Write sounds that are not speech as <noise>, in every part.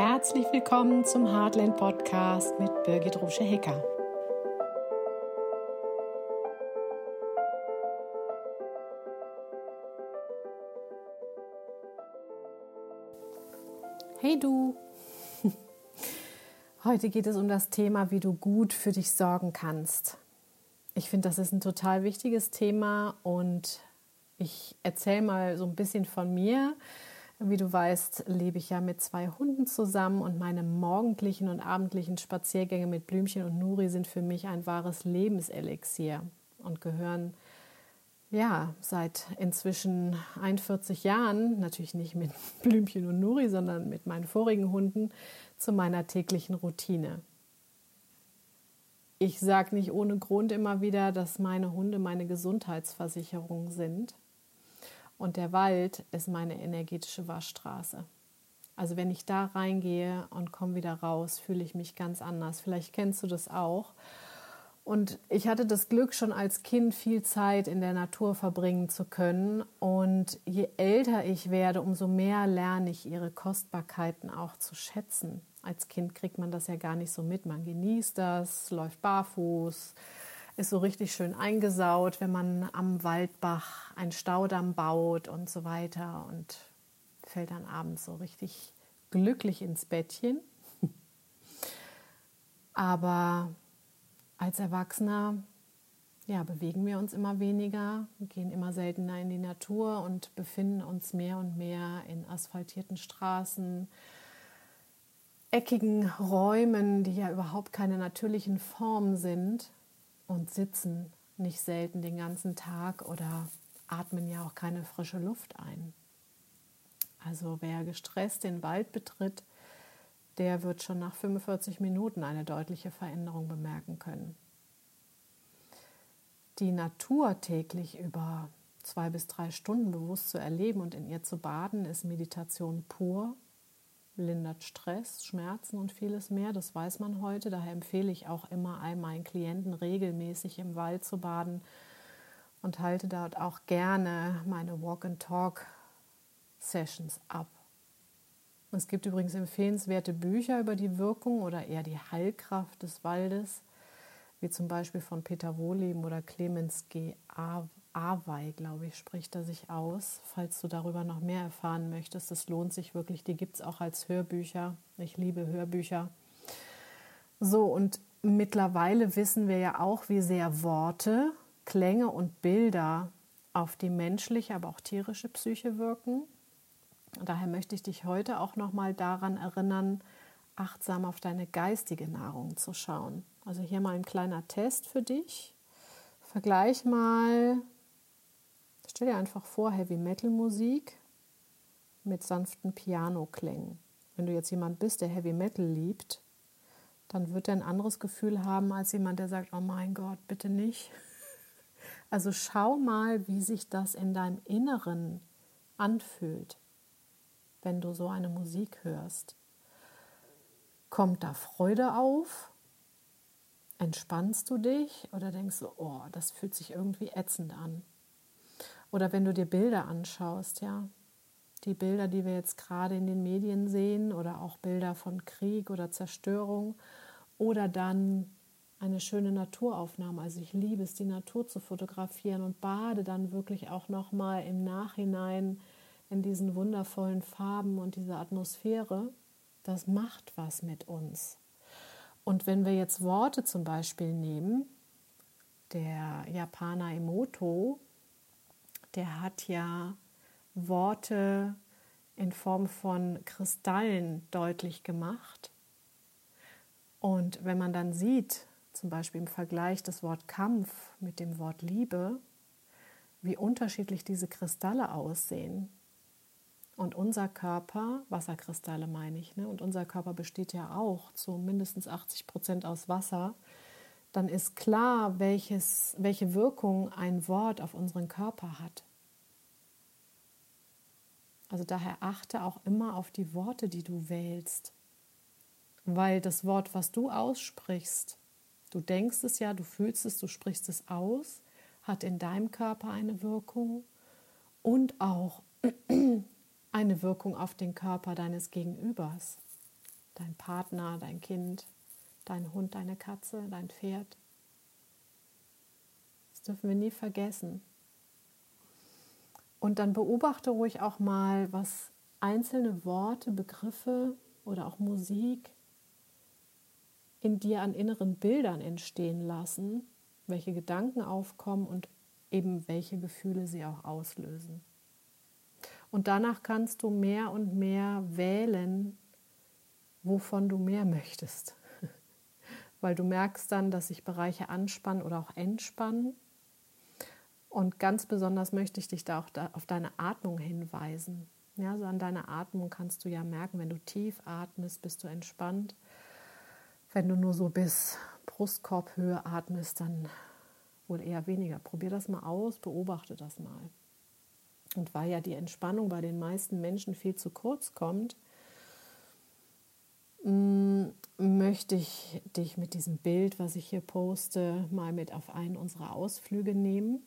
Herzlich willkommen zum Heartland Podcast mit Birgit Rusche-Hecker. Hey du! <laughs> Heute geht es um das Thema, wie du gut für dich sorgen kannst. Ich finde, das ist ein total wichtiges Thema und ich erzähle mal so ein bisschen von mir. Wie du weißt, lebe ich ja mit zwei Hunden zusammen und meine morgendlichen und abendlichen Spaziergänge mit Blümchen und Nuri sind für mich ein wahres Lebenselixier und gehören ja seit inzwischen 41 Jahren, natürlich nicht mit <laughs> Blümchen und Nuri, sondern mit meinen vorigen Hunden, zu meiner täglichen Routine. Ich sage nicht ohne Grund immer wieder, dass meine Hunde meine Gesundheitsversicherung sind. Und der Wald ist meine energetische Waschstraße. Also wenn ich da reingehe und komme wieder raus, fühle ich mich ganz anders. Vielleicht kennst du das auch. Und ich hatte das Glück, schon als Kind viel Zeit in der Natur verbringen zu können. Und je älter ich werde, umso mehr lerne ich ihre Kostbarkeiten auch zu schätzen. Als Kind kriegt man das ja gar nicht so mit. Man genießt das, läuft barfuß, ist so richtig schön eingesaut, wenn man am Waldbach einen Staudamm baut und so weiter und fällt dann abends so richtig glücklich ins Bettchen. <laughs> Aber als Erwachsener ja, bewegen wir uns immer weniger, gehen immer seltener in die Natur und befinden uns mehr und mehr in asphaltierten Straßen, eckigen Räumen, die ja überhaupt keine natürlichen Formen sind und sitzen nicht selten den ganzen Tag oder atmen ja auch keine frische Luft ein. Also wer gestresst den Wald betritt, der wird schon nach 45 Minuten eine deutliche Veränderung bemerken können. Die Natur täglich über zwei bis drei Stunden bewusst zu erleben und in ihr zu baden, ist Meditation pur lindert Stress, Schmerzen und vieles mehr. Das weiß man heute. Daher empfehle ich auch immer all meinen Klienten regelmäßig im Wald zu baden und halte dort auch gerne meine Walk-and-Talk-Sessions ab. Es gibt übrigens empfehlenswerte Bücher über die Wirkung oder eher die Heilkraft des Waldes, wie zum Beispiel von Peter Wohleben oder Clemens G. Awey, glaube ich, spricht er sich aus. Falls du darüber noch mehr erfahren möchtest, das lohnt sich wirklich. Die gibt es auch als Hörbücher. Ich liebe Hörbücher. So, und mittlerweile wissen wir ja auch, wie sehr Worte, Klänge und Bilder auf die menschliche, aber auch tierische Psyche wirken. Daher möchte ich dich heute auch noch mal daran erinnern, achtsam auf deine geistige Nahrung zu schauen. Also hier mal ein kleiner Test für dich. Vergleich mal Stell dir einfach vor, Heavy Metal Musik mit sanften Piano-Klängen. Wenn du jetzt jemand bist, der Heavy Metal liebt, dann wird er ein anderes Gefühl haben als jemand, der sagt, oh mein Gott, bitte nicht. <laughs> Also schau mal, wie sich das in deinem Inneren anfühlt, wenn du so eine Musik hörst. Kommt da Freude auf? Entspannst du dich oder denkst du, oh, das fühlt sich irgendwie ätzend an? Oder wenn du dir Bilder anschaust, ja, die Bilder, die wir jetzt gerade in den Medien sehen oder auch Bilder von Krieg oder Zerstörung oder dann eine schöne Naturaufnahme. Also ich liebe es, die Natur zu fotografieren und bade dann wirklich auch noch mal im Nachhinein in diesen wundervollen Farben und dieser Atmosphäre. Das macht was mit uns. Und wenn wir jetzt Worte zum Beispiel nehmen, der Japaner Emoto der hat ja Worte in Form von Kristallen deutlich gemacht. Und wenn man dann sieht, zum Beispiel im Vergleich das Wort Kampf mit dem Wort Liebe, wie unterschiedlich diese Kristalle aussehen. Und unser Körper, Wasserkristalle meine ich, ne? und unser Körper besteht ja auch zu mindestens 80 Prozent aus Wasser, dann ist klar, welches, welche Wirkung ein Wort auf unseren Körper hat. Also daher achte auch immer auf die Worte, die du wählst. Weil das Wort, was du aussprichst, du denkst es ja, du fühlst es, du sprichst es aus, hat in deinem Körper eine Wirkung und auch <clears throat> eine Wirkung auf den Körper deines Gegenübers. dein Partner, dein Kind, dein Hund, deine Katze, dein Pferd. Das dürfen wir nie vergessen. Und dann beobachte ruhig auch mal, was einzelne Worte, Begriffe oder auch Musik in dir an inneren Bildern entstehen lassen, welche Gedanken aufkommen und eben welche Gefühle sie auch auslösen. Und danach kannst du mehr und mehr wählen, wovon du mehr möchtest. Weil du merkst dann, dass sich Bereiche anspannen oder auch entspannen. Und ganz besonders möchte ich dich da auch da auf deine Atmung hinweisen. Ja, so an deine Atmung kannst du ja merken, wenn du tief atmest, bist du entspannt. Wenn du nur so bis Brustkorbhöhe atmest, dann wohl eher weniger. Probier das mal aus, beobachte das mal. Und weil ja die Entspannung bei den meisten Menschen viel zu kurz kommt, mm, möchte ich dich mit diesem Bild, was ich hier poste, mal mit auf einen unserer Ausflüge nehmen.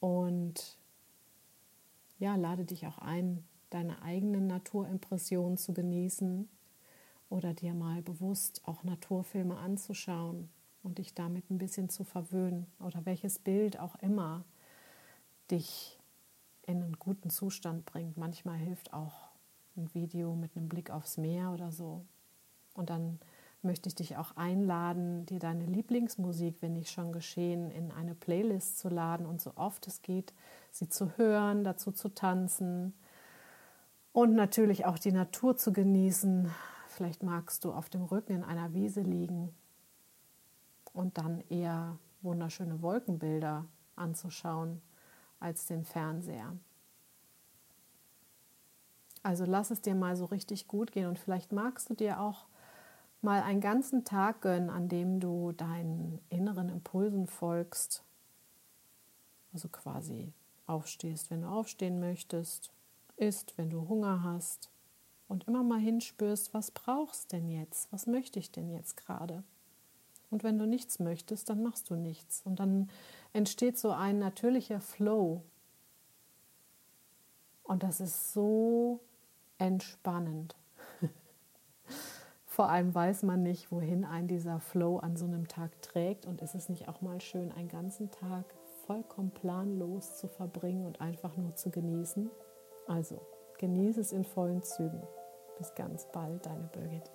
Und ja, lade dich auch ein, deine eigenen Naturimpressionen zu genießen oder dir mal bewusst auch Naturfilme anzuschauen und dich damit ein bisschen zu verwöhnen oder welches Bild auch immer dich in einen guten Zustand bringt. Manchmal hilft auch ein Video mit einem Blick aufs Meer oder so. Und dann möchte ich dich auch einladen, dir deine Lieblingsmusik, wenn nicht schon geschehen, in eine Playlist zu laden und so oft es geht, sie zu hören, dazu zu tanzen und natürlich auch die Natur zu genießen. Vielleicht magst du auf dem Rücken in einer Wiese liegen und dann eher wunderschöne Wolkenbilder anzuschauen als den Fernseher. Also lass es dir mal so richtig gut gehen und vielleicht magst du dir auch mal einen ganzen Tag gönnen, an dem du deinen inneren Impulsen folgst. Also quasi aufstehst, wenn du aufstehen möchtest, isst, wenn du Hunger hast und immer mal hinspürst, was brauchst denn jetzt? Was möchte ich denn jetzt gerade? Und wenn du nichts möchtest, dann machst du nichts. Und dann entsteht so ein natürlicher Flow. Und das ist so entspannend. Vor allem weiß man nicht, wohin ein dieser Flow an so einem Tag trägt. Und ist es nicht auch mal schön, einen ganzen Tag vollkommen planlos zu verbringen und einfach nur zu genießen? Also, genieße es in vollen Zügen. Bis ganz bald, deine Birgit.